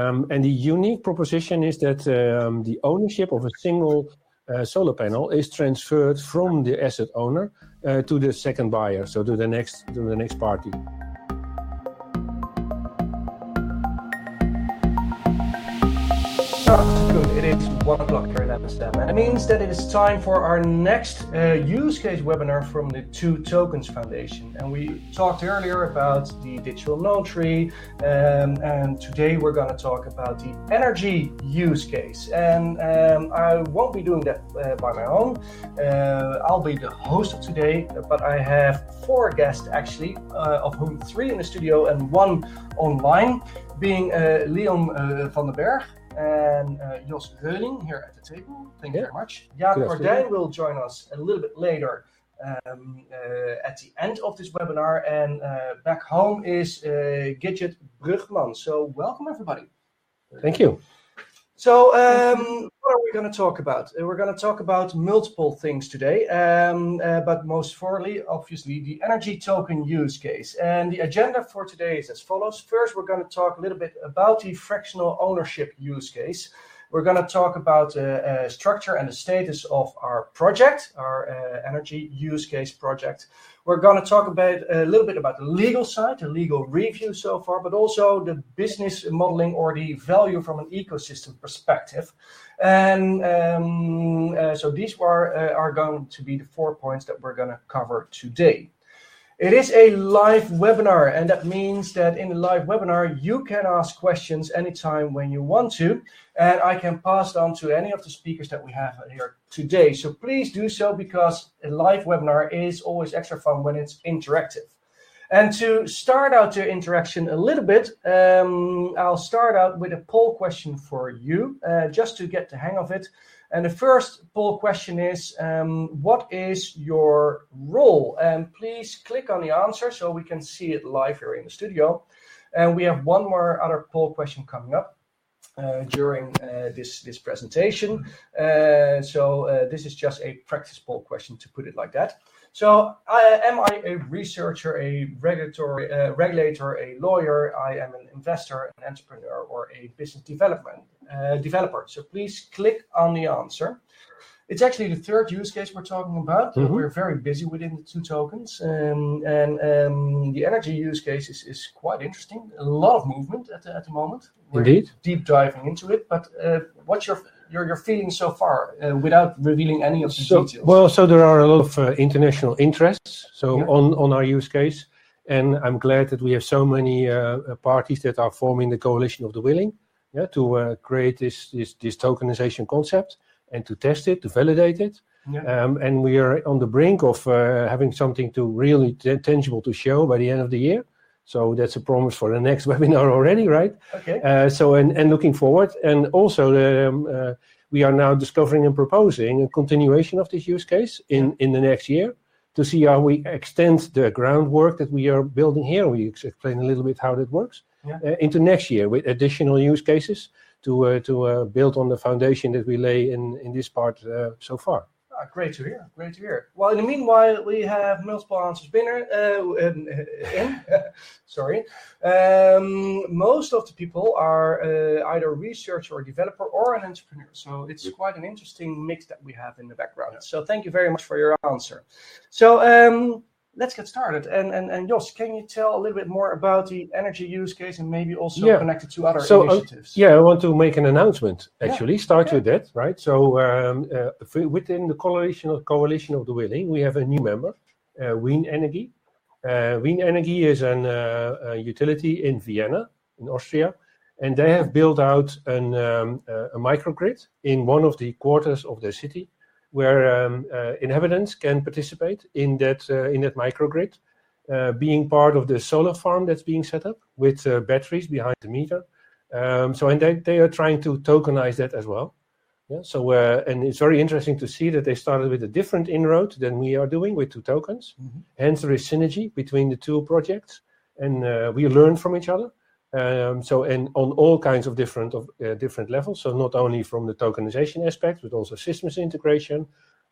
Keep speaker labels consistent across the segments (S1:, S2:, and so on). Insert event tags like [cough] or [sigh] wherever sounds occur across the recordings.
S1: Um, and the unique proposition is that um, the ownership of a single uh, solar panel is transferred from the asset owner uh, to the second buyer, so to the next to the next party.
S2: Good. It is one o'clock here in Amsterdam, and it means that it is time for our next uh, use case webinar from the 2tokens Foundation. And we talked earlier about the digital notary, um, and today we're gonna talk about the energy use case. And um, I won't be doing that uh, by my own. Uh, I'll be the host of today, but I have four guests actually, of whom three in the studio and one online, being Leon van den Berg and uh, Jos Reuning here at the table. Thank you very much. Jaap Gordijn will join us a little bit later, um, uh, at the end of this webinar, and uh, back home is Gidget Brugman. So welcome, everybody.
S1: Thank you.
S2: So, um, what are we gonna talk about? Uh, we're gonna talk about multiple things today, um, uh, but most importantly, obviously, the energy token use case. And the agenda for today is as follows: First, we're gonna talk a little bit about the fractional ownership use case. We're gonna talk about the structure and the status of our project, our energy use case project. We're gonna talk about uh, a little bit about the legal side, the legal review so far, but also the business modeling or the value from an ecosystem perspective. And um, uh, so these uh, are going to be the four points that we're gonna cover today. It is a live webinar, and that means that in the live webinar, you can ask questions anytime when you want to, and I can pass on to any of the speakers that we have here today. So please do so, because a live webinar is always extra fun when it's interactive. And to start out the interaction a little bit, um, I'll start out with a poll question for you, uh, just to get the hang of it. And the first poll question is: um, What is your role? And please click on the answer so we can see it live here in the studio. And we have one more other poll question coming up uh, during uh, this this presentation. Uh, so this is just a practice poll question, to put it like that. So, am I a researcher, a regulatory regulator, a lawyer? I am an investor, an entrepreneur, or a business development Uh, developer. So please click on the answer. It's actually the third use case we're talking about.
S1: Mm-hmm.
S2: We're very busy within the 2tokens. Um, and um the energy use case is quite interesting. A lot of movement at the moment.
S1: Indeed.
S2: We're deep diving into it, but uh, what's your your feeling so far, uh, without revealing any of the details?
S1: Well, so there are a lot of international interests-
S2: Yeah...
S1: so on our use case, and I'm glad that we have so many parties that are forming the Coalition of the Willing, yeah, to uh, create this this tokenization concept and to test it, to validate it.
S2: Yeah.
S1: Um, we are on the brink of uh, having something to really tangible to show by the end of the year. So that's a promise for the next [laughs] webinar already, right?
S2: Okay.
S1: Uh, so, and and looking forward, and also, um, we are now discovering and proposing a continuation of this use case in in the next year, to see how we extend the groundwork that we are building here. We explain a little bit how that works-
S2: Yeah...
S1: Uh, into next year with additional use cases to uh, to uh, build on the foundation that we lay in in this part so far.
S2: Ah, great to hear. Great to hear. Well, in the meanwhile, we have multiple answers in. [laughs] [laughs] Sorry. Um, most of the people are either researcher or developer or an entrepreneur, so it's quite an interesting mix that we have in the background. So thank you very much for your answer. So, um, let's get started. And and and Jos, can you tell a little bit more about the energy use case and maybe also-
S1: Yeah...
S2: connect it to other
S1: So, uh,
S2: initiatives?
S1: yeah, I want to make an announcement, actually.
S2: Yeah.
S1: Start with that, right? So, um, uh, within the Coalition of the Willing, we have a new member, uh, Wien Energie. Wien Energy is a utility in Vienna, in Austria, and they have built out um, a microgrid in one of the quarters of the city, where um, uh, inhabitants can participate in that uh, in that microgrid, uh, being part of the solar farm that's being set up with batteries behind the meter. Um, so and they they are trying to tokenize that as well. Yeah, so, and it's very interesting to see that they started with a different inroad than we are doing with 2tokens.
S2: Mm-hmm.
S1: Hence, there is synergy between the two projects, and we learn from each other. Um, so and on all kinds of different of uh, different levels, so not only from the tokenization aspect, but also systems integration,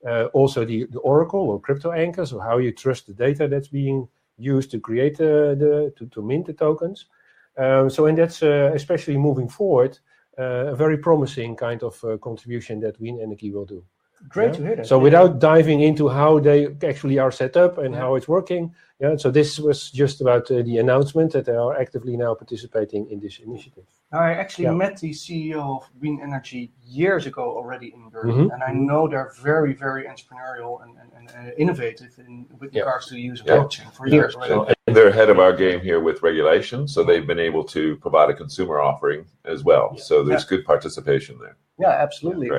S1: uh, also the the Oracle or crypto anchors, or how you trust the data that's being used to create the, the to to mint the tokens. Um, so and that's uh, especially moving forward, uh, a very promising kind of contribution that Wien Energy will do.
S2: Great to hear that.
S1: So without diving into how they actually are set up and how it's working, yeah. So this was just about uh, the announcement that they are actively now participating in this initiative.
S2: I actually met the CEO of Wien Energy years ago already in Berlin, mm-hmm. and I know they're very, very entrepreneurial and uh, innovative in, with regards to the use of blockchain for years already.
S3: They're ahead of our game here with regulation, so they've been able to provide a consumer offering as well. So there's good participation there.
S2: Yeah, absolutely.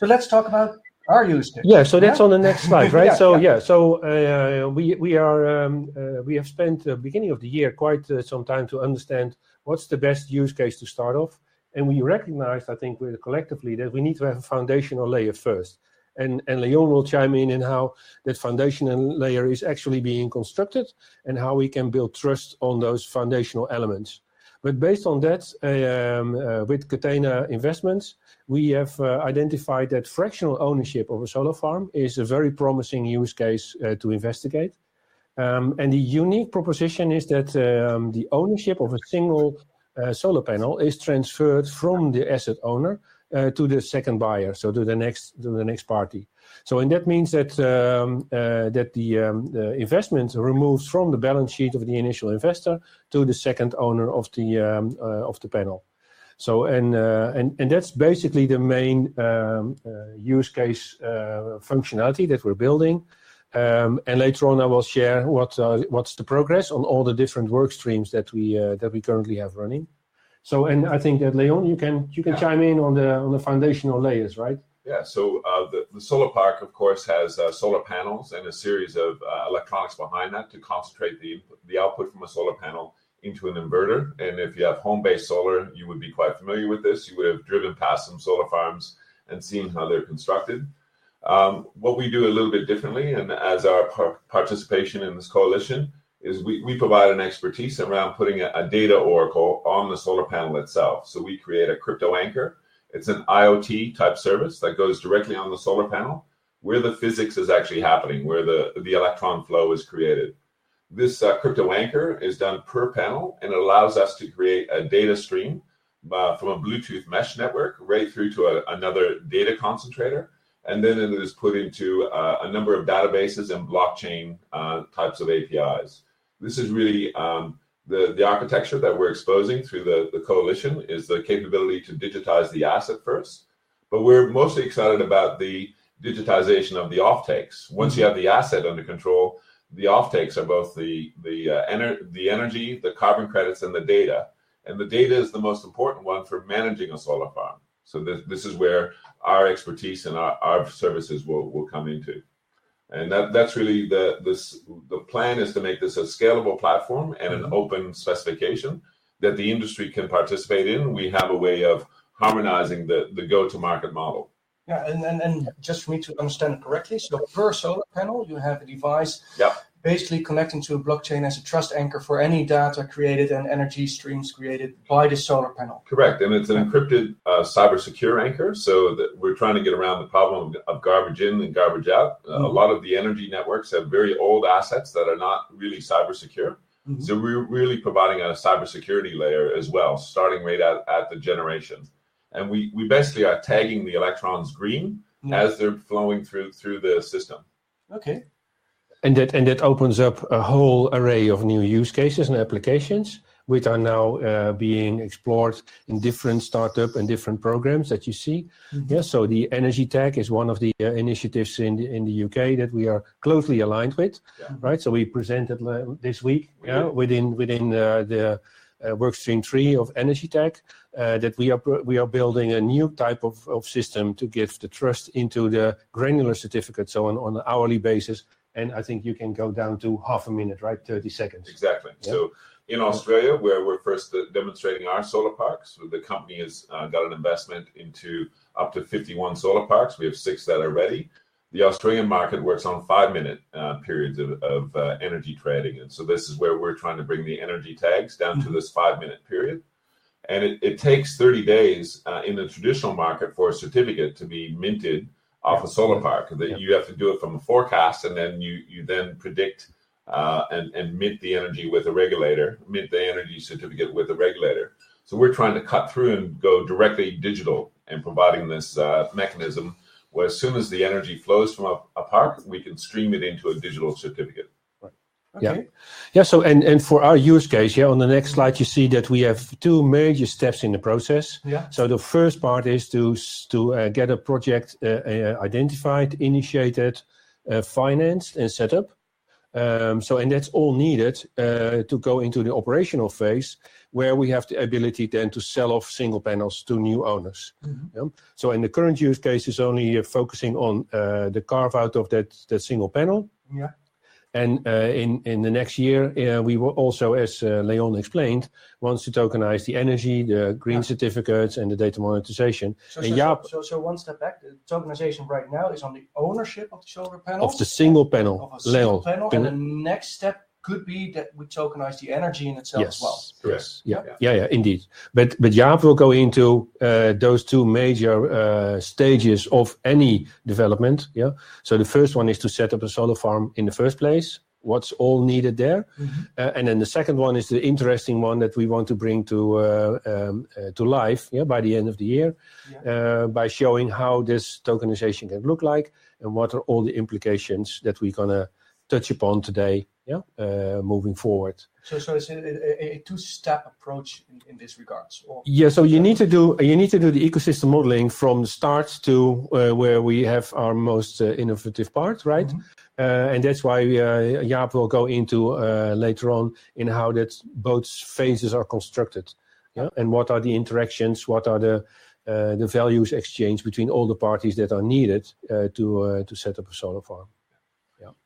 S2: So let's talk about our use case.
S1: Yeah, so that's on the next slide, [laughs] right? Yeah, so yeah, yeah so uh, we we are um, uh, we have spent the beginning of the year quite some time to understand what's the best use case to start off. And we recognized, I think, collectively that we need to have a foundational layer first. And, and Leon will chime in on how that foundational layer is actually being constructed and how we can build trust on those foundational elements. But based on that, um, uh, with Catena Investments, we have uh, identified that fractional ownership of a solar farm is a very promising use case uh, to investigate. Um, and the unique proposition is that um, the ownership of a single solar panel is transferred from the asset owner Uh, to the second buyer, so to the next to the next party. So and that means that um, uh, that um, the investment removes from the balance sheet of the initial investor to the second owner of the um, uh, of the panel. So and and and that's basically the main use case functionality that we're building. Um, and later on, I will share what what's the progress on all the different work streams that we that we currently have running. I think that, Leon, you can you can yeah. chime in on the on the foundational layers, right?
S3: Yeah, So uh, the solar park, of course, has uh, solar panels and a series of uh, electronics behind that to concentrate the output from a solar panel into an inverter. And if you have home-based solar, you would be quite familiar with this. You would have driven past some solar farms and seen how they're constructed. Um, what we do a little bit differently, and as our participation in this coalition, is we we provide an expertise around putting a data oracle on the solar panel itself. So we create a crypto anchor. It's an IoT type service that goes directly on the solar panel where the physics is actually happening, where the electron flow is created. This uh, crypto anchor is done per panel, and it allows us to create a data stream uh, from a Bluetooth mesh network right through to another data concentrator. And then it is put into uh, a number of databases and blockchain types of APIs. This is really um, the the architecture that we're exposing through the the coalition, is the capability to digitize the asset first. But We're mostly excited about the digitization of the offtakes. Once you mm-hmm. have the asset under control, the offtakes are both the the uh, ener the energy, the carbon credits, and the data. And the data is the most important one for managing a solar farm. So this this is where our expertise and our our services will, will come into. The this the plan is to make this a scalable platform and an mm-hmm. open specification that the industry can participate in. We have a way of harmonizing the the go-to-market model.
S2: Yeah, and and just for me to understand it correctly, per solar panel, you have a device basically connecting to a blockchain as a trust anchor for any data created and energy streams created by the solar panel.
S3: Correct. And it's an encrypted uh, cyber secure anchor. So that we're trying to get around the problem of garbage in and garbage out. Uh, a mm-hmm. lot of the energy networks have very old assets that are not really cybersecure. Mm-hmm. So we're really providing a cybersecurity layer as well, starting right at the generation. And we we basically are tagging the electrons green as they're flowing through through the system.
S2: Okay.
S1: And that and that opens up a whole array of new use cases and applications, which are now uh, being explored in different startups and different programs that you see. Mm-hmm. Yeah. So the EnergyTag is one of the uh, initiatives in the in the U.K. that we are closely aligned with. Yeah. right? So we presented this week yeah, within within uh, the workstream three of EnergyTag that we are we are building a new type of of system to give the trust into the granular certificate, on an hourly basis. I think you can go down to half a minute, right? 30 seconds.
S3: Exactly. So in Australia, where we're first uh, demonstrating our solar parks, the company has uh, got an investment into up to 51 solar parks. We have six that are ready. The Australian market works on five-minute uh, periods of energy trading. And so this is where we're trying to bring the energy tags down to mm-hmm. this five-minute period. And it takes 30 days in the traditional market for a certificate to be minted off a solar park. That You have to do it from a forecast, and then you you then predict uh, and, and mint the energy with a regulator, mint the energy certificate with a regulator. So we're trying to cut through and go directly digital and providing this uh, mechanism where as soon as the energy flows from a, a, park, we can stream it into a digital certificate.
S1: Okay. Yeah, yeah. So and and for our use case, yeah, on the next slide you see that we have two major steps in the process.
S2: Yeah.
S1: So the first part is to to uh, get a project uh, uh, identified, initiated, uh, financed, and set up. Um, so and that's all needed uh, to go into the operational phase where we have the ability then to sell off single panels to new owners.
S2: Mm-hmm.
S1: Yeah? So in the current use case is only uh, focusing on uh, the carve out of that, that single panel.
S2: Yeah.
S1: And uh, in, in the next year, uh, we will also, as uh, Leon explained, wants to tokenize the energy, the green certificates, and the data monetization
S2: So,
S1: Jaap-
S2: so, so one step back, the tokenization right now is on the ownership of the solar panel?
S1: of the single panel.
S2: of a single
S1: Leon,
S2: panel, and the next step could be that we tokenize the energy in itself
S1: yes.
S2: as well.
S3: Correct.
S1: Yeah,
S3: Yeah.
S1: yeah, yeah, indeed. But but Jaap will go into uh, those two major uh, stages of any development. Yeah. So the first one is to set up a solar farm in the first place. What's all needed there,
S2: Mhm.
S1: uh, and then the second one is the interesting one that we want to bring to uh, um, uh, to life. Yeah, by the end of the year, uh, by showing how this tokenization can look like and what are all the implications that we're gonna touch upon today. Yeah, uh, moving forward.
S2: So, so it's a, a, a two-step approach in, in this regards. Or,
S1: Yeah, so you need to do you need to do the ecosystem modeling from the start to uh, where we have our most uh, innovative part, right?
S2: Mhm.
S1: Uh, and that's why uh, Jaap will go into uh, later on in how that both phases are constructed, yeah, and what are the interactions, what are the uh, the values exchange between all the parties that are needed uh, to uh, to set up a solar farm.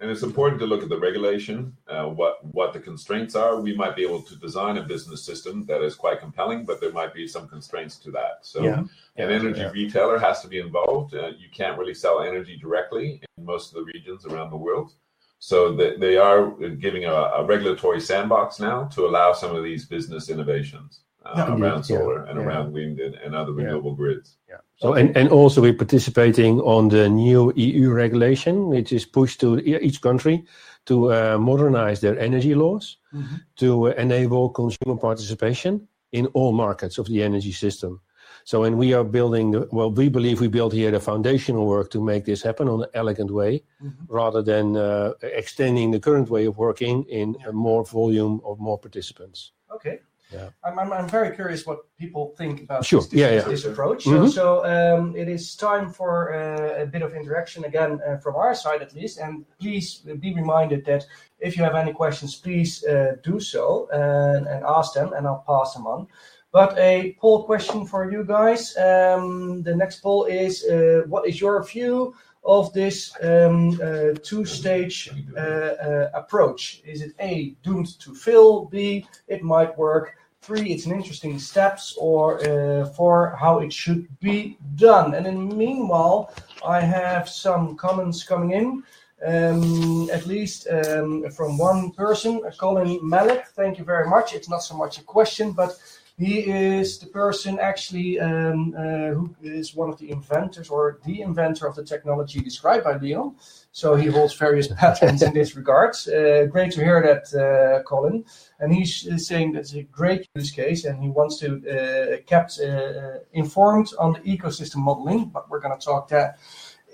S3: And it's important to look at the regulation, uh, what what the constraints are. We might be able to design a business system that is quite compelling, but there might be some constraints to that. So,
S1: Yeah.
S3: an energy
S1: yeah.
S3: retailer has to be involved. Uh, you can't really sell energy directly in most of the regions around the world. So they, they are giving a, a regulatory sandbox now to allow some of these business innovations uh,
S2: Yeah.
S3: around
S1: Indeed, yeah.
S3: solar and
S1: Yeah.
S3: around wind and, and other
S1: Yeah.
S3: renewable grids.
S1: So and, and also we're participating on the new EU regulation, which is pushed to each country to uh, modernize their energy laws
S2: Mhm.
S1: to uh, enable consumer participation in all markets of the energy system. So and we are building the well, we believe we built here the foundational work to make this happen on an elegant way,
S2: Mhm.
S1: rather than uh, extending the current way of working in a more volume of more participants.
S2: Okay.
S1: Yeah.
S2: I'm, I'm, I'm very curious what people think about
S1: Sure.
S2: this, this,
S1: Yeah, yeah.
S2: this approach.
S1: Mhm.
S2: So, so um, it is time for uh, a bit of interaction again uh, from our side at least. And please be reminded that if you have any questions, please uh, do so and, and ask them, and I'll pass them on. But a poll question for you guys. Um, the next poll is: uh, What is your view of this um, uh, two-stage uh, uh, approach? Is it A, doomed to fail? B, it might work? Three, it's an interesting steps, or uh, four, how it should be done. And in the meanwhile, I have some comments coming in. Um, at least um, from one person, Colin Malik. Thank you very much. It's not so much a question, but he is the person actually um, uh, who is one of the inventors or the inventor of the technology described by Leon. So he holds various [laughs] patents in this regard. Uh, great to hear that, uh, Colin. And he's uh, saying that's a great use case, and he wants to uh, kept uh, informed on the ecosystem modeling. But we're going to talk that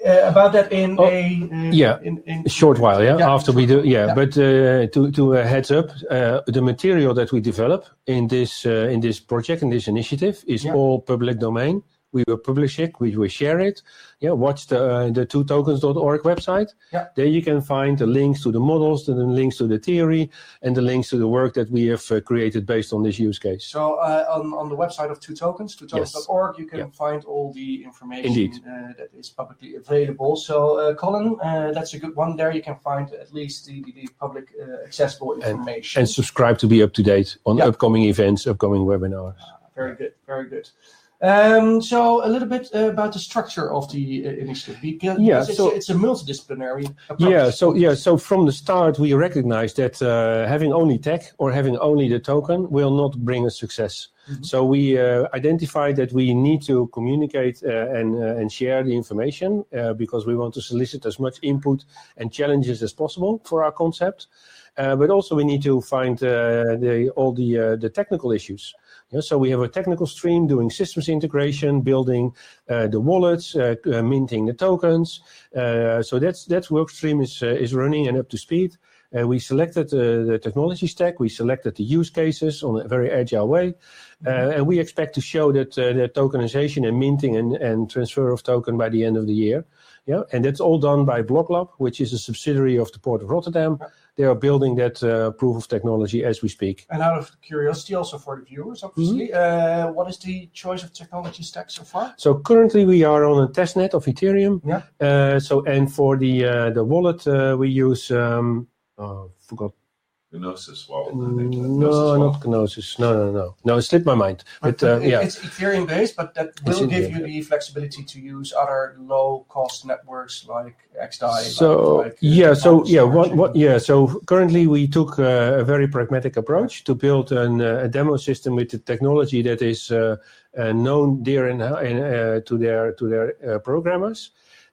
S2: uh, about that in
S1: Oh,
S2: a uh,
S1: yeah,
S2: in, in
S1: A short while, yeah.
S2: Yeah,
S1: After we do, yeah.
S2: Yeah.
S1: But uh, to to uh, heads up, uh, the material that we develop in this uh, in this project in this initiative is
S2: Yeah.
S1: all public domain. We will publish it. We will share it. Yeah. Watch the uh, the two tokens.org website.
S2: Yeah.
S1: There you can find the links to the models, the links to the theory, and the links to the work that we have uh, created based on this use case.
S2: So uh, on, on the website of Two Tokens, twotokens.org, you can
S1: Yeah.
S2: find all the information
S1: Indeed.
S2: uh, that is publicly available. So uh, Colin, uh, that's a good one. There you can find at least the, the, the public uh, accessible information.
S1: And subscribe to be up to date on
S2: Yeah.
S1: upcoming events, upcoming webinars.
S2: very good, very good. Um, so a little bit uh, about the structure of the uh, initiative because,
S1: Yeah,
S2: it's,
S1: so-
S2: a, it's a multidisciplinary approach.
S1: Yeah, so yeah, so from the start we recognized that uh, having only tech or having only the token will not bring us success.
S2: Mhm.
S1: So we uh, identified that we need to communicate uh, and uh, and share the information uh, because we want to solicit as much input and challenges as possible for our concept. but also we need to find the, all the, the technical issues. Yeah, so we have a technical stream doing systems integration, building uh, the wallets, uh, uh, minting the tokens. So that's that work stream is is running and up to speed. We selected the technology stack, we selected the use cases on a very agile way. Mm-hmm. And we expect to show that the tokenization and minting and transfer of token by the end of the year. Yeah, and that's all done by BlockLab, which is a subsidiary of the Port of Rotterdam. They are building that uh, proof of technology as we speak.
S2: And out of curiosity, also for the viewers, obviously, mm-hmm. uh, what is the choice of technology stack so far?
S1: So currently we are on a testnet of Ethereum.
S2: Yeah.
S1: Uh, so and for the wallet, we use, um, oh, forgot.
S3: Gnosis wallet, mm, think.
S1: No, not Gnosis. No, no, no. No, it slipped my mind. But, uh, yeah.
S2: It's Ethereum-based, but that will give you the flexibility to use other low-cost networks like XDAI.
S1: So uh, yeah, so yeah, what what, yeah, so currently we took uh, a very pragmatic approach to build a demo system with the technology that is known dear to their programmers.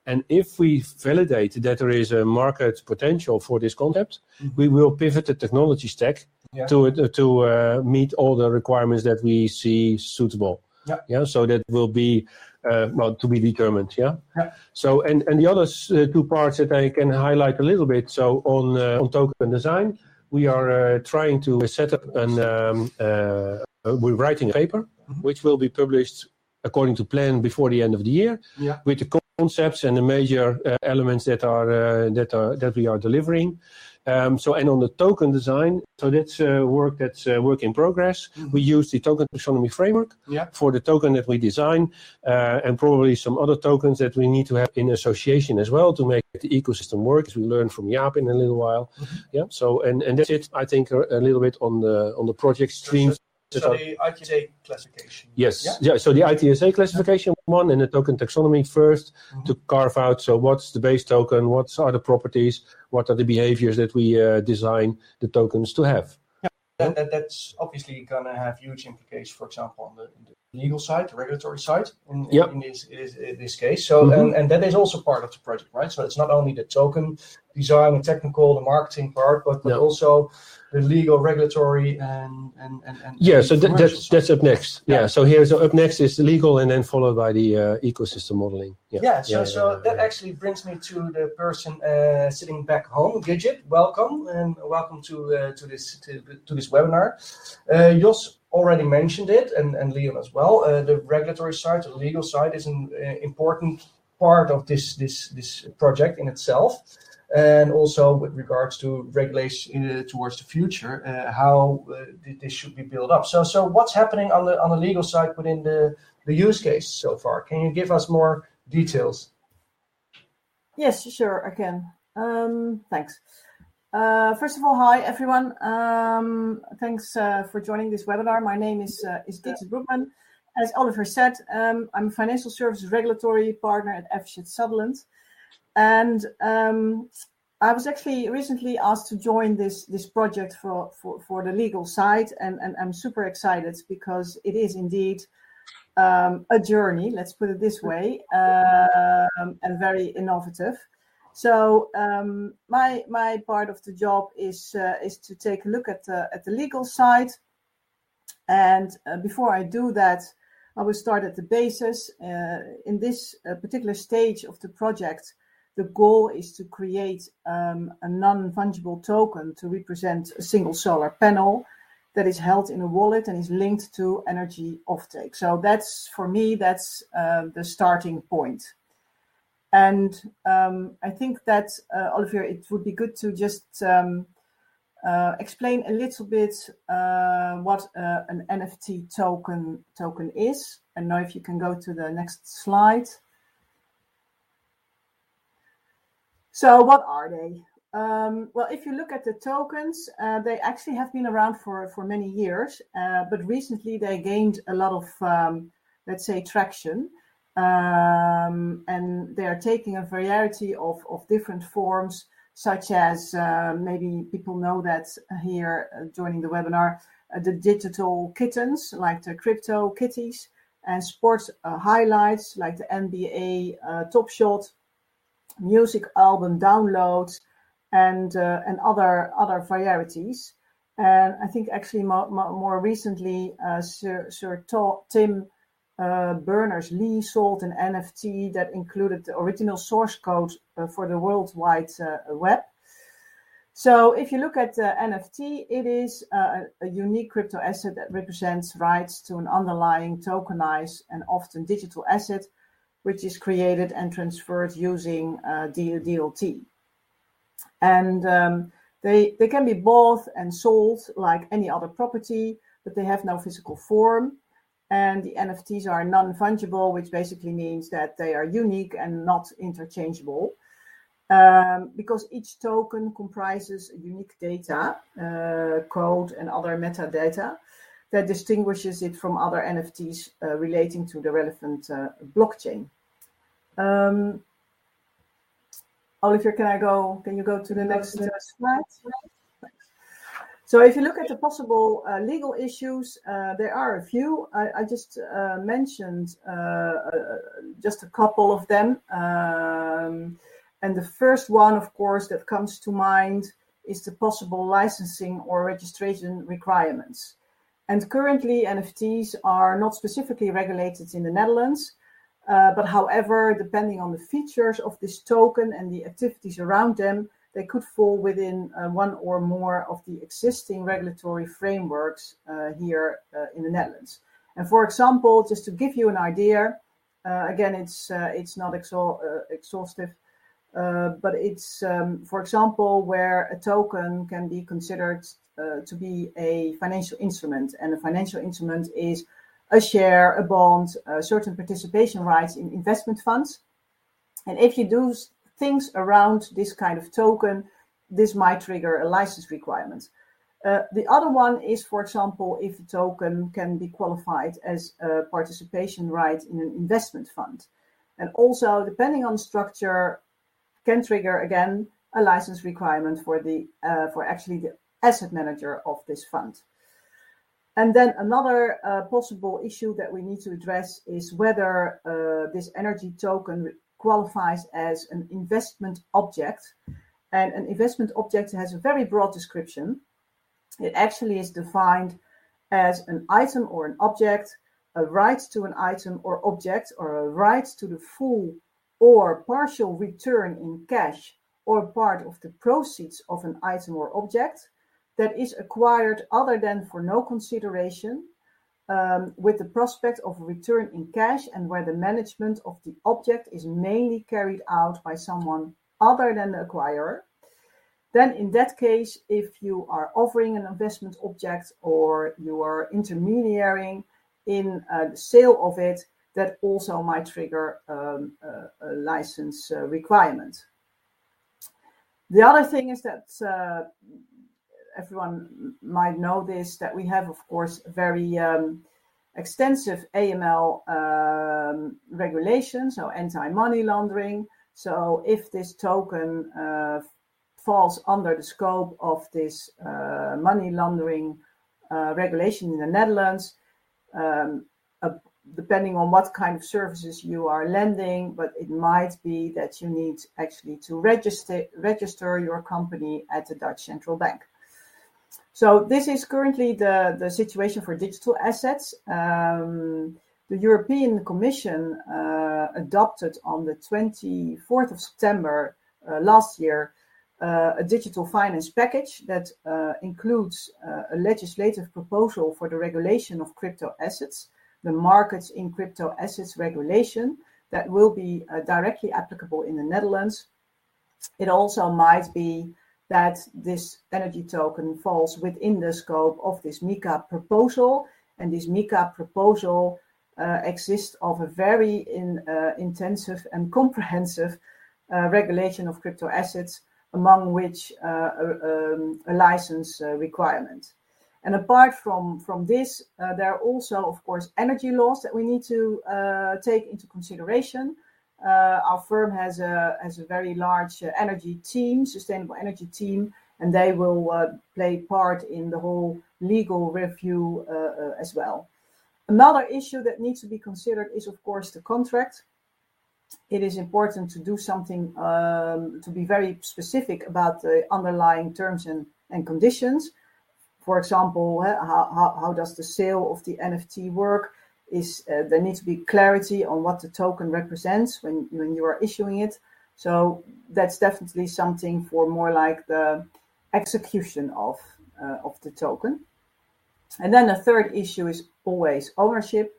S1: And if we validate that there is a market potential for this concept, we will pivot the technology stack to uh, to uh, meet all the requirements that we see suitable.
S2: Yeah.
S1: Yeah, so that will be, uh, well, to be determined. Yeah.
S2: Yeah.
S1: So, and and the other two parts that I can highlight a little bit. So on on token design, we are trying to set up and um, we're writing a paper mm-hmm. which will be published according to plan before the end of the year.
S2: Yeah.
S1: With the concepts and the major uh, elements that are uh, that are that we are delivering. Um, so, and on the token design, so that's uh, work that's uh, work in progress. Mm-hmm. We use the Token Taxonomy Framework.
S2: Yeah.
S1: For the token that we design, and probably some other tokens that we need to have in association as well to make the ecosystem work, as we learn from Jaap in a little while. Mm-hmm. Yeah, so, and that's it, I think, a little bit on the on the project streams.
S2: So the ITSA classification.
S1: Yes.
S2: Yeah.
S1: Yeah, so the ITSA classification one and the token taxonomy first mm-hmm. to carve out, so what's the base token, what are the properties, what are the behaviors that we uh, design the tokens to have.
S2: Yeah, that's obviously going to have huge implications, for example, on the legal side, the regulatory side in in this this case. So, mm-hmm. and and that is also part of the project, right? So it's not only the token design, the technical, the marketing part, but but also the legal, regulatory, and.
S1: and and, and Yeah, so that's that's up next. Yeah, so here's up next is the legal and then followed by the uh, ecosystem modeling. Yeah.
S2: Yeah, so so that actually brings me to the person uh, sitting back home, Gidget. Welcome and welcome to uh, to this to, to this webinar. Uh, Jos already mentioned it and and Leon as well. Uh, the regulatory side, the legal side is an uh, important part of this this this project in itself. And also with regards to regulation uh, towards the future, how this should be built up. So so what's happening on the on the legal side within the the use case so far? Can you give us more details?
S4: Yes, sure, I can. Um, Thanks. Uh, first of all, hi everyone. Um, thanks uh, for joining this webinar. My name is uh, is Gidget Brugman. As Oliver said, um, I'm a financial services regulatory partner at Eversheds Sutherland. And um, I was actually recently asked to join this this project for the legal side. And I'm super excited because it is indeed a journey, let's put it this way, and very innovative. So um, my my part of the job is uh, is to take a look at the legal side. And uh, before I do that, I will start at the basis. Uh, in this particular stage of the project, the goal is to create um, a non-fungible token to represent a single solar panel that is held in a wallet and is linked to energy offtake. So that's, for me, that's the starting point. And um, I think that, uh, Oliver, it would be good to just um, uh, explain a little bit uh, what an NFT token token is. And now if you can go to the next slide. So what are they? Um, well, if you look at the tokens, they actually have been around for many years, but recently they gained a lot of, let's say, traction. Um, and they are taking a variety of of different forms, such as uh, maybe people know that here uh, joining the webinar, uh, the digital kittens like the crypto kitties and sports highlights like the NBA Top Shot, music album downloads, and uh, and other other varieties. And I think actually more, more recently, uh, Sir, Sir Tim uh, Berners Lee sold an NFT that included the original source code uh, for the World Wide uh, Web. So if you look at the NFT, it is a, a, unique crypto asset that represents rights to an underlying tokenized and often digital asset, which is created and transferred using uh, DLT. And um, they, they can be bought and sold like any other property, but they have no physical form. And the NFTs are non fungible, which basically means that they are unique and not interchangeable. Um, because each token comprises unique data, uh, code, and other metadata that distinguishes it from other NFTs uh, relating to the relevant uh, blockchain. Um, Olivier, can I go? Can you go to the next uh, slide? So if you look at the possible uh, legal issues, uh, there are a few. I, I just uh, mentioned uh, uh, just a couple of them. Um, and the first one, of course, that comes to mind is the possible licensing or registration requirements. And currently, NFTs are not specifically regulated in the Netherlands. Uh, but however, depending on the features of this token and the activities around them, they could fall within uh, one or more of the existing regulatory frameworks uh, here uh, in the Netherlands. And for example, just to give you an idea, uh, again, it's uh, it's not exha- exhaustive, but it's, um, for example, where a token can be considered to be a financial instrument, and a financial instrument is a share, a bond, certain participation rights in investment funds. And if you do things around this kind of token, this might trigger a license requirement. Uh, the other one is, for example, if the token can be qualified as a participation right in an investment fund. And also, depending on structure, can trigger again a license requirement for the uh, for actually the asset manager of this fund. And then another uh, possible issue that we need to address is whether uh, this energy token qualifies as an investment object. And an investment object has a very broad description. It actually is defined as an item or an object, a right to an item or object, or a right to the full or partial return in cash or part of the proceeds of an item or object that is acquired other than for no consideration um, with the prospect of a return in cash and where the management of the object is mainly carried out by someone other than the acquirer, then in that case, if you are offering an investment object or you are intermediating in uh, the sale of it, that also might trigger um, a, a, license uh, requirement. The other thing is that uh, everyone might know this that we have, of course, very um, extensive AML um, regulation, so anti money laundering. So, if this token uh, falls under the scope of this uh, money laundering uh, regulation in the Netherlands, um, depending on what kind of services you are lending, but it might be that you need actually to register register your company at the Dutch Central Bank. So this is currently the, the situation for digital assets. Um, the European Commission uh, adopted on the 24th of September uh, last year uh, a digital finance package that uh, includes uh, a legislative proposal for the regulation of crypto assets, the markets in crypto assets regulation that will be uh, directly applicable in the Netherlands. It also might be that this energy token falls within the scope of this MiCA proposal. And this MiCA proposal uh, exists of a very in, uh, intensive and comprehensive uh, regulation of crypto assets, among which uh, a, um, a, license uh, requirement. And apart from, from this, uh, there are also, of course, energy laws that we need to take into consideration. Uh, our firm has a has a very large uh, energy team, sustainable energy team, and they will uh, play part in the whole legal review as well. Another issue that needs to be considered is, of course, the contract. it is important to do something um, to be very specific about the underlying terms and, and conditions. For example, how, how, how does the sale of the NFT work? Is uh, there needs to be clarity on what the token represents when when you are issuing it. So that's definitely something for more like the execution of uh, of the token. And then the third issue is always ownership.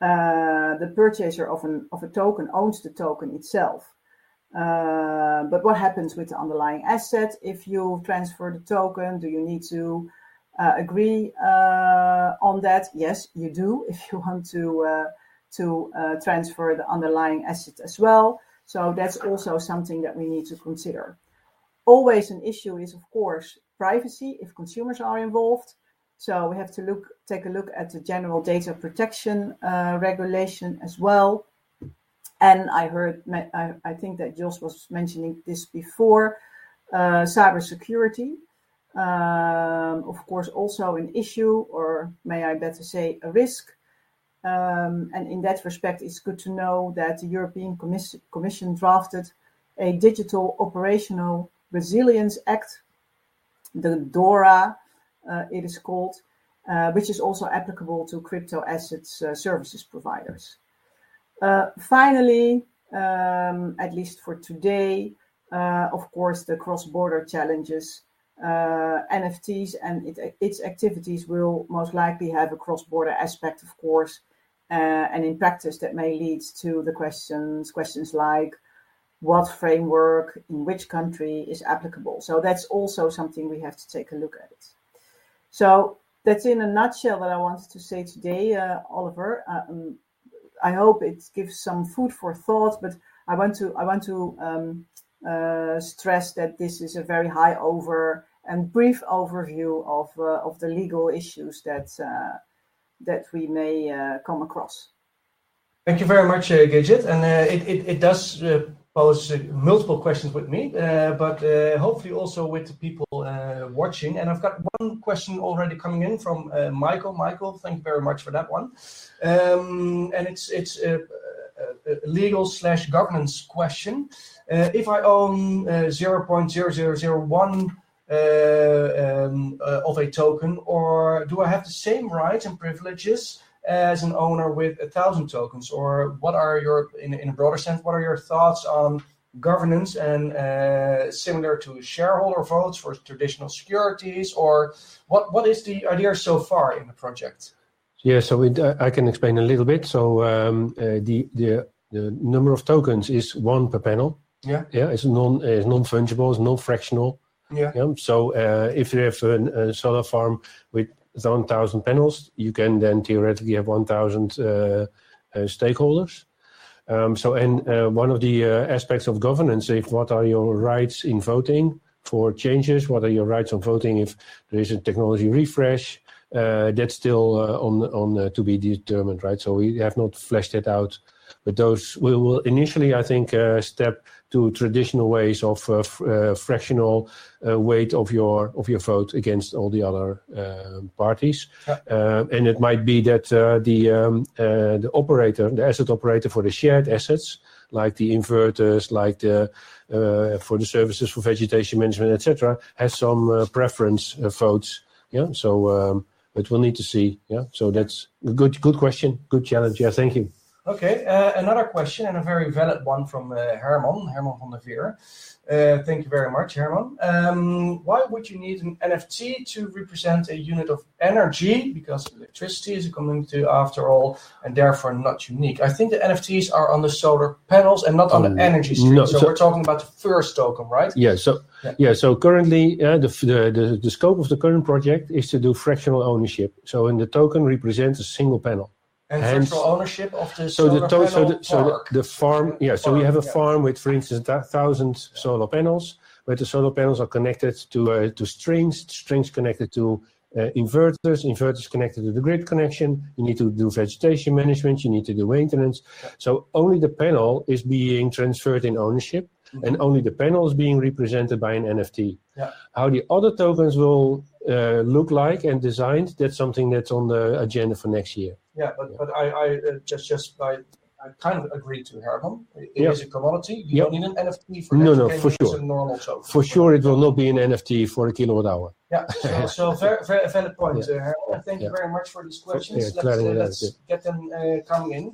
S4: Uh, the purchaser of an of a token owns the token itself. Uh, but what happens with the underlying asset if you transfer the token? Do you need to uh, agree uh, on that? Yes, you do [laughs] if you want to uh, to transfer the underlying asset as well. So that's also something that we need to consider. Always an issue is, of course, privacy if consumers are involved. So we have to look, take a look at the general data protection uh, regulation as well. And I heard, I, I, think that Jos was mentioning this before, uh, cybersecurity. Um, of course, also an issue, or may I better say, a risk. Um, and in that respect, it's good to know that the European Commission, Commission drafted a Digital Operational Resilience Act, the DORA, uh, it is called, uh, which is also applicable to crypto assets uh, services providers. finally, um, at least for today, of course, the cross-border challenges uh, NFTs and it, its activities will most likely have a cross-border aspect, of course, uh, and in practice that may lead to the questions questions like what framework in which country is applicable. So that's also something we have to take a look at. It. So that's in a nutshell what I wanted to say today, uh, Oliver. Um, I hope it gives some food for thought, but I want to I want to um, uh, stress that this is a very high over and brief overview of uh, of the legal issues that uh, that we may uh, come across.
S2: Thank you very much, uh, Gidget, and it, it, it does pose multiple questions with me, uh, but uh, hopefully also with the people uh, watching. And I've got one question already coming in from Michael. Michael, thank you very much for that one. Um, and it's it's a, legal slash governance question. if I own 0.0001 uh, um, uh, of a token, or do I have the same rights and privileges as an owner with a thousand tokens? Or what are your, in, in a broader sense, what are your thoughts on governance and uh, similar to shareholder votes for traditional securities? Or what, what is the idea so far in the project?
S1: Yeah, so it, uh, I can explain a little bit. So um, uh, the, the the number of tokens is one per panel.
S2: Yeah,
S1: yeah, it's non it's non fungible, it's non fractional.
S2: Yeah. yeah.
S1: So uh, if you have a solar farm with 1,000 panels, you can then theoretically have 1,000 uh, uh, stakeholders. Um, so, and uh, one of the aspects of governance is what are your rights in voting for changes? What are your rights on voting if there is a technology refresh? Uh, that's still uh, on on uh, to be determined, right? So we have not fleshed it out, but those we will initially, I think, step to traditional ways of uh, uh, fractional uh, weight of your of your vote against all the other um, parties. Yeah. and it might be that the um, the operator, the asset operator for the shared assets, like the inverters, like the uh, for the services for vegetation management, etc., has some uh, preference uh, votes. Yeah, so um, but we'll need to see. Yeah, so that's a good good question, good challenge. Yeah, thank you.
S2: Okay, uh, another question and a very valid one from uh, Herman, Herman van der Veer. Uh, thank you very much, Herman. Um, why would you need an NFT to represent a unit of energy? Because electricity is a commodity after all, and therefore not unique. I think the NFTs are on the solar panels and not on um, the energy stream. No, so, so, we're talking about the first token, right?
S1: Yeah. So yeah. yeah so currently, uh, the, the, the the scope of the current project is to do fractional ownership. So, in the token represents a single panel
S2: and fractional ownership of the
S1: so
S2: solar
S1: the
S2: to,
S1: so the, so the, the farm yeah so we have a farm with for instance a thousand solar panels where the solar panels are connected to uh, to strings strings connected to uh, inverters inverters connected to the grid connection. You need to do vegetation management you need to do maintenance. Yeah. so only the panel is being transferred in ownership mm-hmm. and only the panel is being represented by an nft
S2: yeah.
S1: how the other tokens will uh, look like and designed that's something that's on the agenda for next year
S2: yeah, but but I, I uh, just just by I kind of agree to Herman. It
S1: Yeah.
S2: is a commodity. You
S1: Yeah.
S2: don't need an NFT for
S1: No,
S2: that.
S1: no,
S2: can
S1: for sure.
S2: normal token.
S1: For sure, it will not be an NFT for a kilowatt hour.
S2: Yeah, so, [laughs] so very, very valid point, uh, Herman. Thank you very much for these questions.
S1: Yeah,
S2: let's uh, let's get them uh, coming in.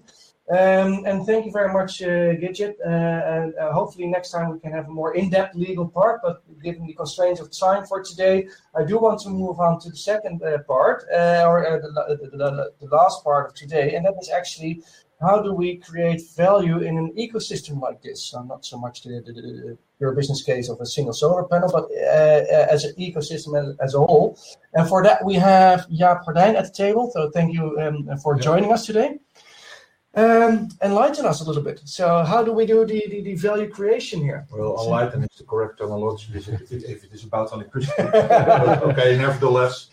S2: Um, and thank you very much, uh, Gidget. Uh, and uh, hopefully next time we can have a more in-depth legal part. But given the constraints of time for today, I do want to move on to the second uh, part, uh, or uh, the, the, the, the last part of today, and that is actually how do we create value in an ecosystem like this? So not so much the, the, the, pure business case of a single solar panel, but uh, uh, as an ecosystem as, as a whole. And for that, we have Jaap Gordijn at the table. So thank you um, for joining us today. Um, enlighten us a little bit. So how do we do the, the, the value creation here?
S5: Well, enlighten is the correct terminology if it, if it is about electricity. [laughs] Okay, nevertheless,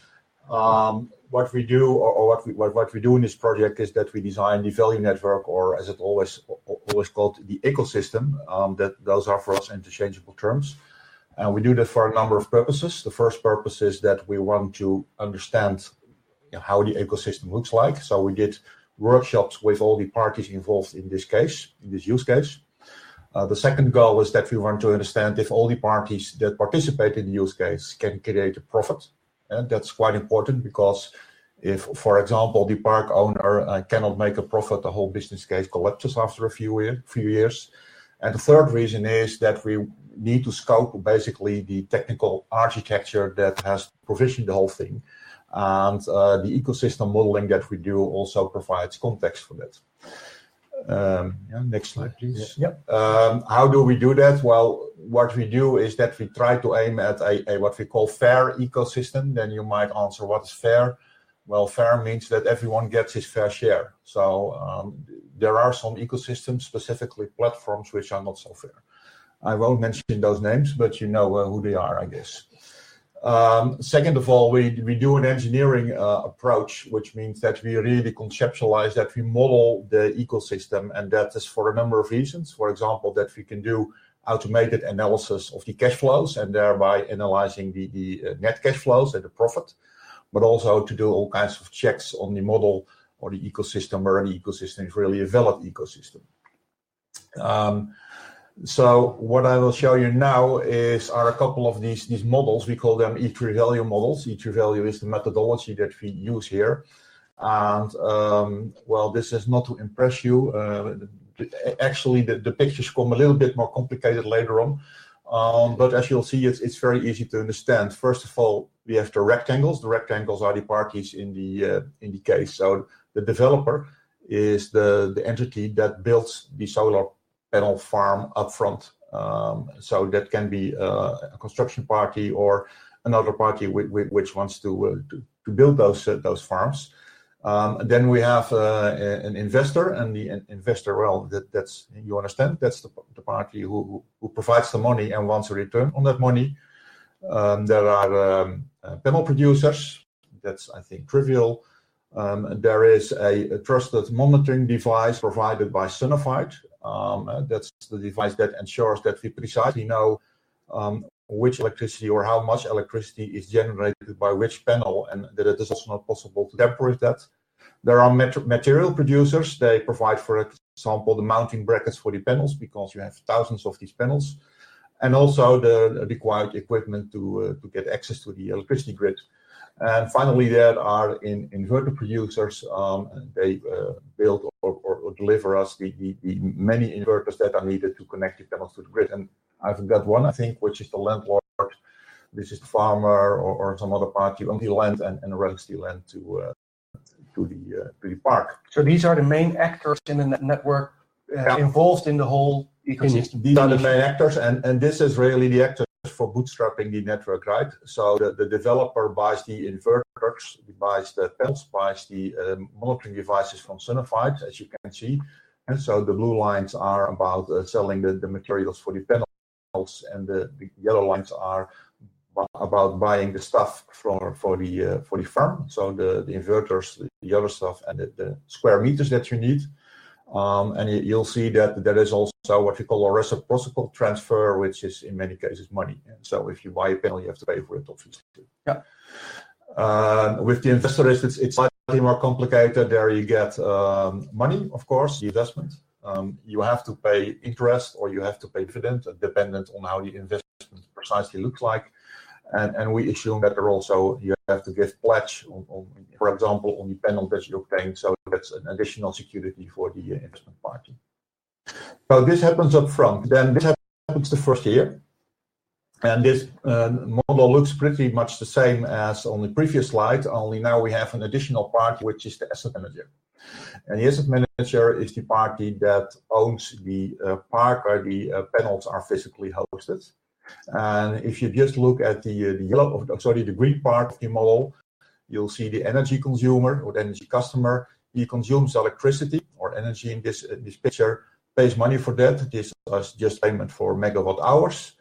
S5: um, what we do or, or what we what, what we do in this project is that we design the value network, or as it always always called the ecosystem. Um, that those are for us interchangeable terms, and we do that for a number of purposes. The first purpose is that we want to understand you know, how the ecosystem looks like. So we did workshops with all the parties involved in this case, in this use case. Uh, the second goal is that we want to understand if all the parties that participate in the use case can create a profit. And that's quite important because if, for example, the park owner uh, cannot make a profit, the whole business case collapses after a few, year, few years. And the third reason is that we need to scope basically the technical architecture that has provisioned the whole thing. And uh, the ecosystem modeling that we do also provides context for that. Um, yeah, next slide, please.
S2: Yep.
S5: Um, how do we do that? Well, what we do is that we try to aim at a, a what we call fair ecosystem. Then you might answer, what is fair? Well, fair means that everyone gets his fair share. So um, there are some ecosystems, specifically platforms, which are not so fair. I won't mention those names, but you know uh, who they are, I guess. Um, second of all, we, we do an engineering uh, approach, which means that we really conceptualize that we model the ecosystem, and that is for a number of reasons. For example, that we can do automated analysis of the cash flows and thereby analyzing the, the uh, net cash flows and the profit, but also to do all kinds of checks on the model or the ecosystem where the ecosystem is really a valid ecosystem. Um, so what I will show you now is are a couple of these these models. We call them E3 value models. E3 value is the methodology that we use here. And um, well, this is not to impress you. Uh, actually, the, the pictures come a little bit more complicated later on. Um, but as you'll see, it's, it's very easy to understand. First of all, we have the rectangles. The rectangles are the parties in the uh, in the case. So the developer is the, the entity that builds the solar panel farm upfront. Um, so that can be uh, a construction party or another party which, which wants to, uh, to, to build those uh, those farms. Um, then we have uh, an investor, and the investor, well, that, that's you understand, that's the, the party who, who provides the money and wants a return on that money. Um, there are um, uh, panel producers. That's I think trivial. Um, there is a, a, trusted monitoring device provided by Sunnified. Um, uh, that's the device that ensures that we precisely know um, which electricity or how much electricity is generated by which panel, and that it is also not possible to tamper with that. There are mat- material producers. They provide, for example, the mounting brackets for the panels because you have thousands of these panels, and also the required equipment to uh, to get access to the electricity grid. And finally, there are in inverter producers. Um, they uh, build or, or, or, deliver us the, the, the, many inverters that are needed to connect the panels to the grid. And I've got one, I think, which is the landlord. This is the farmer or, or some other party on the land and, and rents the land to uh, to the uh, to the park.
S2: So these are the main actors in the network uh, yeah. involved in the whole ecosystem.
S5: These are the main actors, and, and this is really the actors for bootstrapping the network, right? So the, the developer buys the inverters, buys the panels, buys the um, monitoring devices from Sunnified, as you can see. And so the blue lines are about uh, selling the, the materials for the panels, and the, the yellow lines are about buying the stuff for for the uh, for the farm. So the, the inverters, the, the other stuff, and the, the, square meters that you need. Um, and you'll see that there is also what we call a reciprocal transfer, which is in many cases money. And so if you buy a panel, you have to pay for it, obviously.
S2: Yeah.
S5: Uh, with the investors, it's, it's slightly more complicated. There you get money, of course, the investment. You have to pay interest or you have to pay dividend, dependent on how the investment precisely looks like. And, and we assume that there also you have to give pledge on, for example, on the panel that you obtain. So that's an additional security for the uh, investment party. So this happens up front. Then this happens the first year. And this uh, model looks pretty much the same as on the previous slide, only now we have an additional party, which is the asset manager. And the asset manager is the party that owns the uh, park where the panels are physically hosted. And if you just look at the uh, oh, sorry the green part of the model, you'll see the energy consumer or the energy customer. He consumes electricity or energy in this this picture, pays money for that. This is just payment for megawatt hours.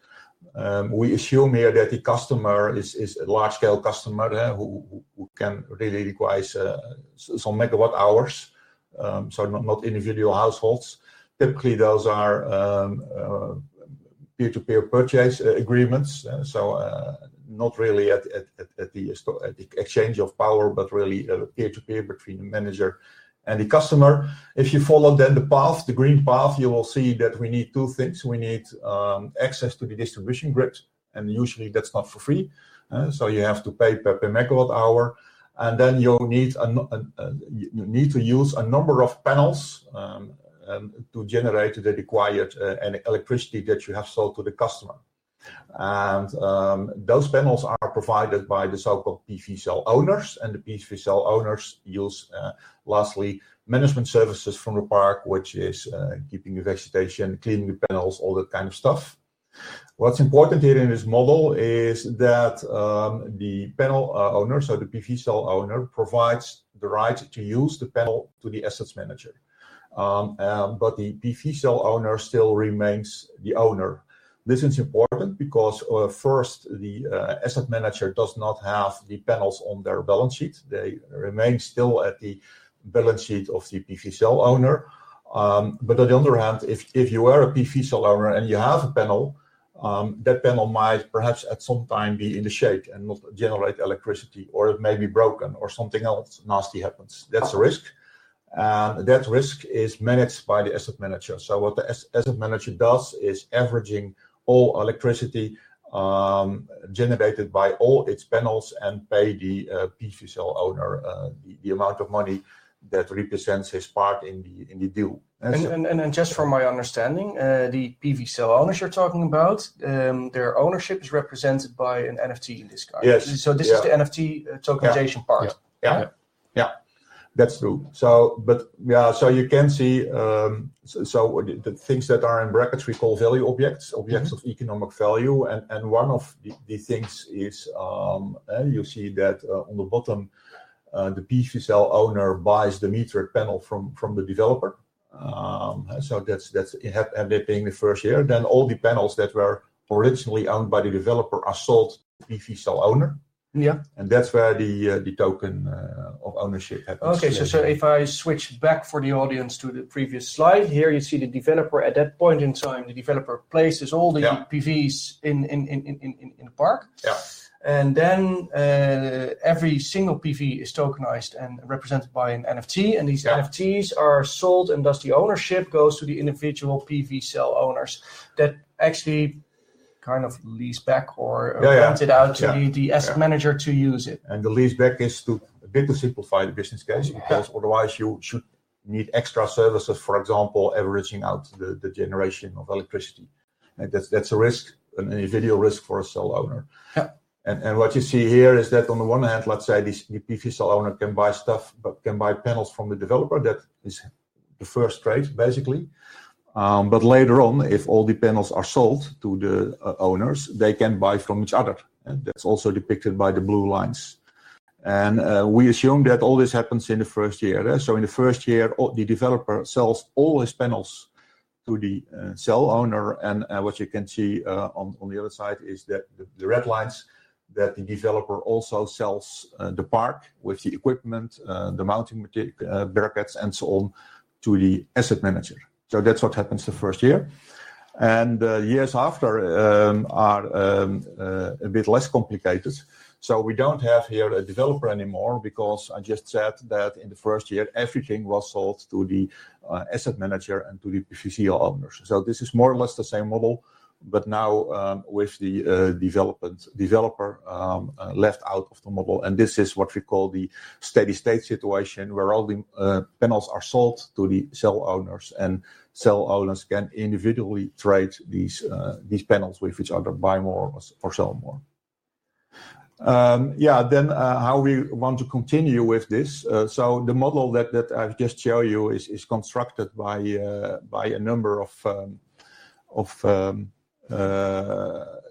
S5: Um, we assume here that the customer is is a large-scale customer eh, who who can really require uh, some megawatt hours, um, so not individual households. Typically, those are um, uh, peer-to-peer purchase uh, agreements. Uh, so uh, not really at the exchange of power, but really peer-to-peer between the manager and the customer. If you follow then the path, the green path, you will see that we need two things. We need um, access to the distribution grid, and usually that's not for free. So you have to pay per megawatt hour. And then you need a you need to use a number of panels um, Um, to generate the required uh, electricity that you have sold to the customer. And um, those panels are provided by the so-called PV cell owners. And the PV cell owners use, uh, lastly, management services from the park, which is uh, keeping the vegetation, cleaning the panels, all that kind of stuff. What's important here in this model is that um, the panel owner, so the PV cell owner, provides the right to use the panel to the assets manager. Um, uh, but the PV cell owner still remains the owner. This is important because uh, first, the uh, asset manager does not have the panels on their balance sheet. They remain still at the balance sheet of the PV cell owner. Um, but on the other hand, if you are a PV cell owner and you have a panel, um, that panel might perhaps at some time be in the shade and not generate electricity, or it may be broken or something else nasty happens. That's a risk. And that risk is managed by the asset manager. So what the asset manager does is averaging all electricity um, generated by all its panels and pay the uh, PV cell owner uh, the amount of money that represents his part in the in the deal.
S2: And and just from my understanding, the PV cell owners you're talking about, um, their ownership is represented by an NFT in this case.
S5: Yes.
S2: So this is the NFT tokenization part.
S5: Yeah. Yeah, that's true. So, but yeah, so you can see um so the things that are in brackets we call value objects, objects of economic value. And and one of the things is um you see that on the bottom, the PV cell owner buys the meter panel from from the developer. Um, so that's happening the first year. Then all the panels that were originally owned by the developer are sold to the PV cell And That's where the the token of ownership happens.
S2: Okay. So, so if I switch back for the audience to the previous slide, here you see the developer at that point in time, the developer places all the PVs in in in in in the park. Yeah. And then uh, every single PV is tokenized and represented by an NFT. And these NFTs are sold, and thus the ownership goes to the individual PV cell owners that actually kind of lease back or rent it out to the the asset manager to use it.
S5: And the lease back is to a bit to simplify the business case because otherwise you should need extra services, for example, averaging out the the generation of electricity. And That's that's a risk, an individual risk for a cell owner. Yeah. And and what you see here is that on the one hand, let's say this, the PV cell owner can buy stuff, but can buy panels from the developer. That is the first trade, basically. Um, later on, if all the panels are sold to the uh, owners, they can buy from each other. And That's also depicted by the blue lines. And uh, we assume that all this happens in the first year. Eh? So in the first year, the developer sells all his panels to the uh, cell owner. And what you can see on the other side is that the red lines, that the developer also sells the park with the equipment, the mounting brackets, and so on to the asset manager. So that's what happens the first year. The uh, years after um, are um, uh, a bit less complicated. So we don't have here a developer anymore because I just said that in the first year, everything was sold to the uh, asset manager and to the PVCO owners. So this is more or less the same model, but now um, with the development developer left out of the model. And this is what we call the steady state situation where all the panels are sold to the cell owners, and cell owners can individually trade these uh, these panels with each other, buy more or sell more. Um, yeah, then uh, how we want to continue with this. Uh, so, the model that I've just shown you is constructed uh, by a number of um, um,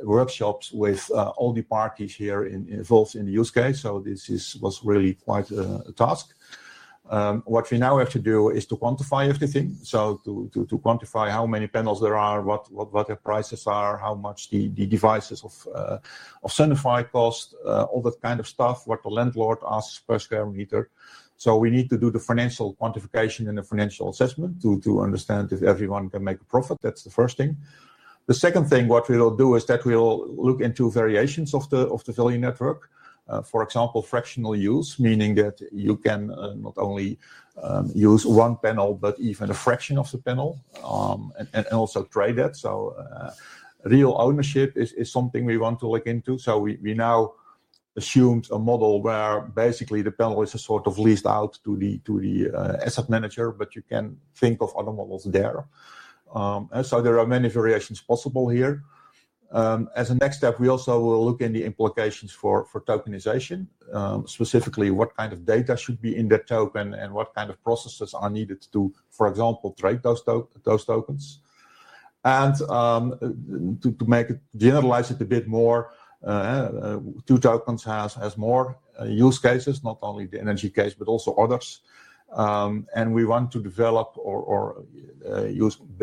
S5: workshops with all the parties here involved in the use case. So this was really quite a task. Um, what we now have to do is to quantify everything. So to to quantify how many panels there are, what what, what their prices are, how much the the devices of uh, of Sunify cost, uh, all that kind of stuff, what the landlord asks per square meter. So we need to do the financial quantification and the financial assessment to to understand if everyone can make a profit. That's the first thing. The second thing what we'll do is that we'll look into variations of the, of the value network. Uh, for example, fractional use, meaning that you can uh, not only um, use one panel, but even a fraction of the panel, um, and also trade that. So, uh, real ownership is something we want to look into. So, we now assumed a model where basically the panel is a sort of leased out to the to the asset manager, but you can think of other models there. Um so there are many variations possible here. Um, as a next step, we also will look in the implications for for tokenization, um, specifically what kind of data should be in that token and what kind of processes are needed to, for example, trade those tokens. And um, to to make it generalize it a bit more, uh, uh, two tokens has more uh, use cases, not only the energy case, but also others. Um, we want to develop or uh,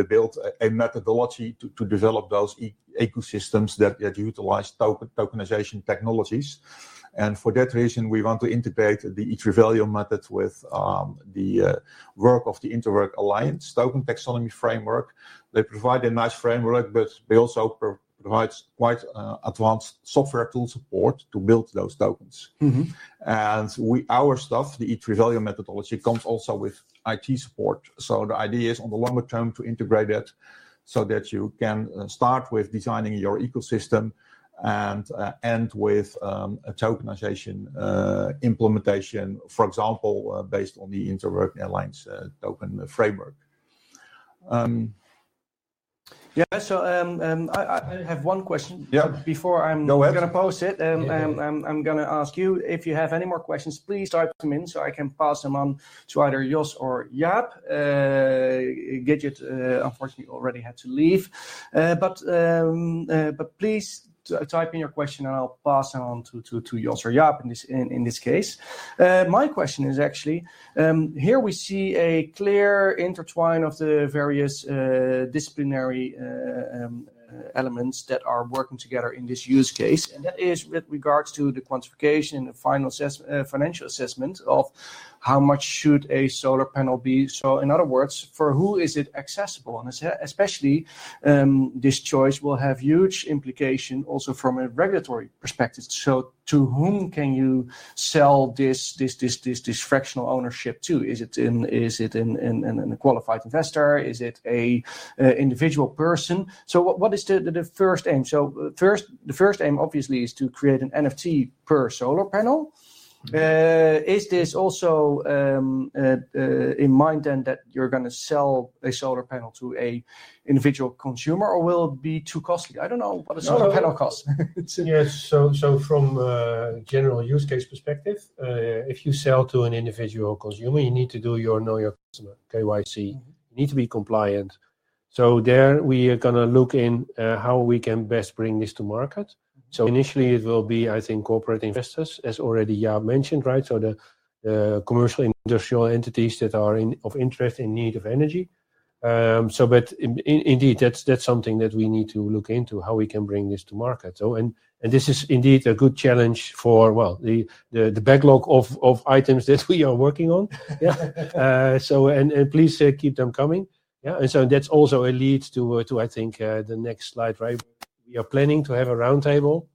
S5: build a methodology to develop those ecosystems that utilize tokenization technologies. And for that reason, we want to integrate the e3value method with um, the uh, work of the Interwork Alliance token taxonomy framework. They provide a nice framework, but they also provide quite uh, advanced software tool support to build those tokens. Mm-hmm. And we our stuff, the e3value methodology, comes also with IT support. So the idea is on the longer term to integrate it so that you can uh, start with designing your ecosystem and uh, end with um, a tokenization implementation, for example, based on the Interwork Alliance token framework.
S2: Um, Yeah. So um, um, I have one question.
S5: Yeah.
S2: Before I'm
S5: Go ahead.
S2: gonna post it, um, I'm gonna ask you if you have any more questions, please type them in so I can pass them on to either Jos or Jaap. Uh, Gidget uh, unfortunately already had to leave. Uh, but But please Uh, type in your question and I'll pass it on to to Jos or Jaap in this in, in this case. Uh, my question is actually, um, here we see a clear intertwine of the various uh, disciplinary um, elements that are working together in this use case, and that is with regards to the quantification and the final financial assessment of how much should a solar panel be. So, in other words, for who is it accessible? And especially, um, this choice will have huge implication also from a regulatory perspective. So, to whom can you sell this this this this this fractional ownership to? Is it in is it in in a qualified investor? Is it a uh, individual person? So what is the the first aim? So, uh, first the first aim obviously is to create an NFT per solar panel. Uh, is this also um, uh, uh, in mind then that you're gonna sell a solar panel to a individual consumer, or will it be too costly? I don't know what a solar panel costs. [laughs]
S1: Yes. So so from a general use case perspective, if you sell to an individual consumer, you need to do your know your customer, KYC. You mm-hmm. need to be compliant. So there we are gonna look in how we can best bring this to market. So initially it will be, I think, corporate investors, as already Jaap mentioned, right? So the commercial industrial entities that are in, of interest in need of energy. Um, so, but indeed, that's that's something that we need to look into how we can bring this to market. So, And and this is indeed a good challenge for, well, the the backlog of of items that we are working on. [laughs] Yeah. Uh, so and and please uh, keep them coming. Yeah. And so that's also a lead to uh, I think the next slide, right? We are planning to have a roundtable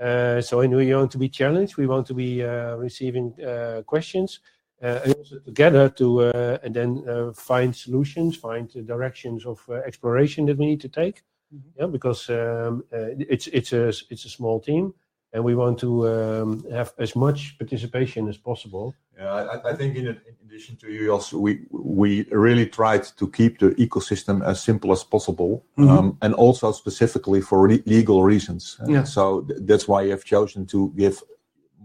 S1: Uh, so and we want to be challenged. We want to be uh, receiving uh, questions, uh, and also together to uh, and then uh, find solutions, find the directions of uh, exploration that we need to take. Yeah, because um, uh, it's it's a it's a small team, and we want to um, have as much participation as possible.
S5: Yeah, I, I think in, in addition to you, also we we really tried to keep the ecosystem as simple as possible,
S2: Mhm.
S5: um, and also specifically for le- legal reasons. Uh,
S2: Yeah.
S5: So th- that's why you have chosen to give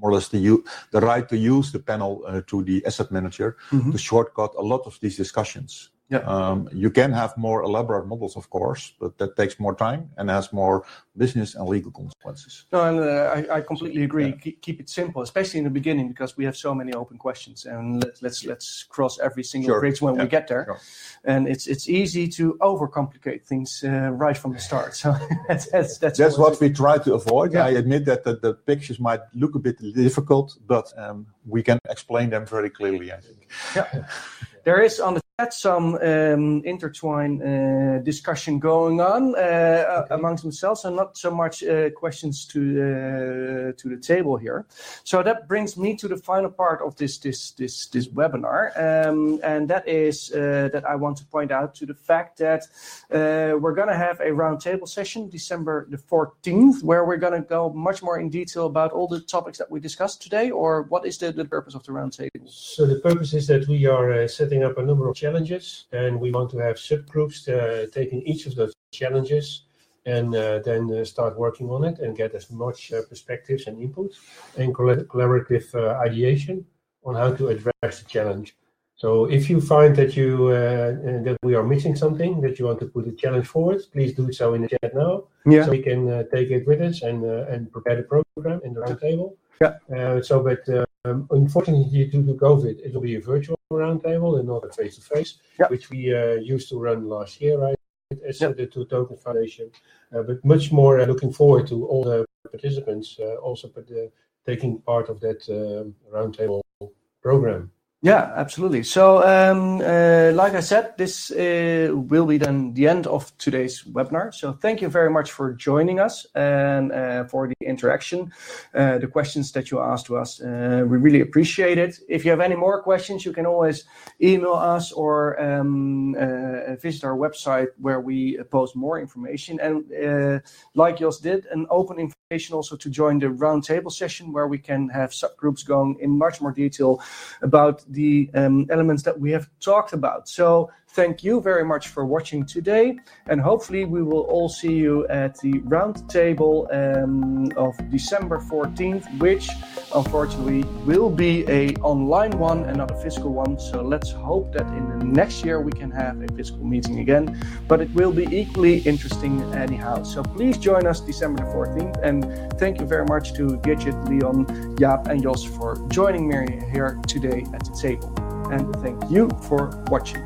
S5: more or less the u- the right to use the panel uh, to the asset manager
S2: Mhm.
S5: to shortcut a lot of these discussions.
S2: Yeah.
S5: Um, you can have more elaborate models, of course, but that takes more time and has more business and legal consequences.
S2: No, and uh, I, I completely agree. Keep, keep it simple, especially in the beginning, because we have so many open questions, and let's let's, let's cross every single
S5: Sure.
S2: bridge when we get there.
S5: Sure.
S2: And it's it's easy to overcomplicate things uh, right from the start. So [laughs] that's that's that's,
S5: That's what we try to avoid.
S2: Yeah.
S5: I admit that the, the pictures might look a bit difficult, but um, we can explain them very clearly, I think. [laughs]
S2: There is on the chat some um, intertwine uh, discussion going on uh, amongst themselves, and not so much uh, questions to uh, to the table here. So that brings me to the final part of this this this this webinar, um, and that is uh, that I want to point out to the fact that uh, we're going to have a roundtable session December the 14th, where we're going to go much more in detail about all the topics that we discussed today, or what is the, the purpose of the roundtable?
S1: So the purpose is that we are uh, setting up a number of challenges, and we want to have subgroups uh, taking each of those challenges and uh, then uh, start working on it and get as much uh, perspectives and input and colla- collaborative uh, ideation on how to address the challenge. So if you find that you uh, that we are missing something that you want to put a challenge forward, please do so in the chat now, so we can uh, take it with us and uh, and prepare the program in the roundtable.
S2: Yeah.
S1: Uh, so, but um, unfortunately, due to COVID, it will be a virtual roundtable and not a face-to-face, which we uh, used to run last year, right? As
S2: Yeah.
S1: the Two Token Foundation, uh, but much more uh, looking forward to all the participants uh, also but, uh, taking part of that um roundtable program.
S2: Yeah, absolutely. So, um, uh, like I said, this uh, will be then the end of today's webinar. So, thank you very much for joining us and uh, for the interaction, uh, the questions that you asked to us. Uh, we really appreciate it. If you have any more questions, you can always email us or um, uh, visit our website where we post more information. And like Jos did, an open also to join the roundtable session where we can have subgroups going in much more detail about the um, elements that we have talked about. So thank you very much for watching today, and hopefully we will all see you at the roundtable um, of December 14th, which unfortunately will be a online one and not a physical one. So let's hope that in the next year we can have a physical meeting again, but it will be equally interesting anyhow. So please join us December 14th, and thank you very much to Gidget, Leon, Jaap, and Jos for joining me here today at the table and thank you for watching.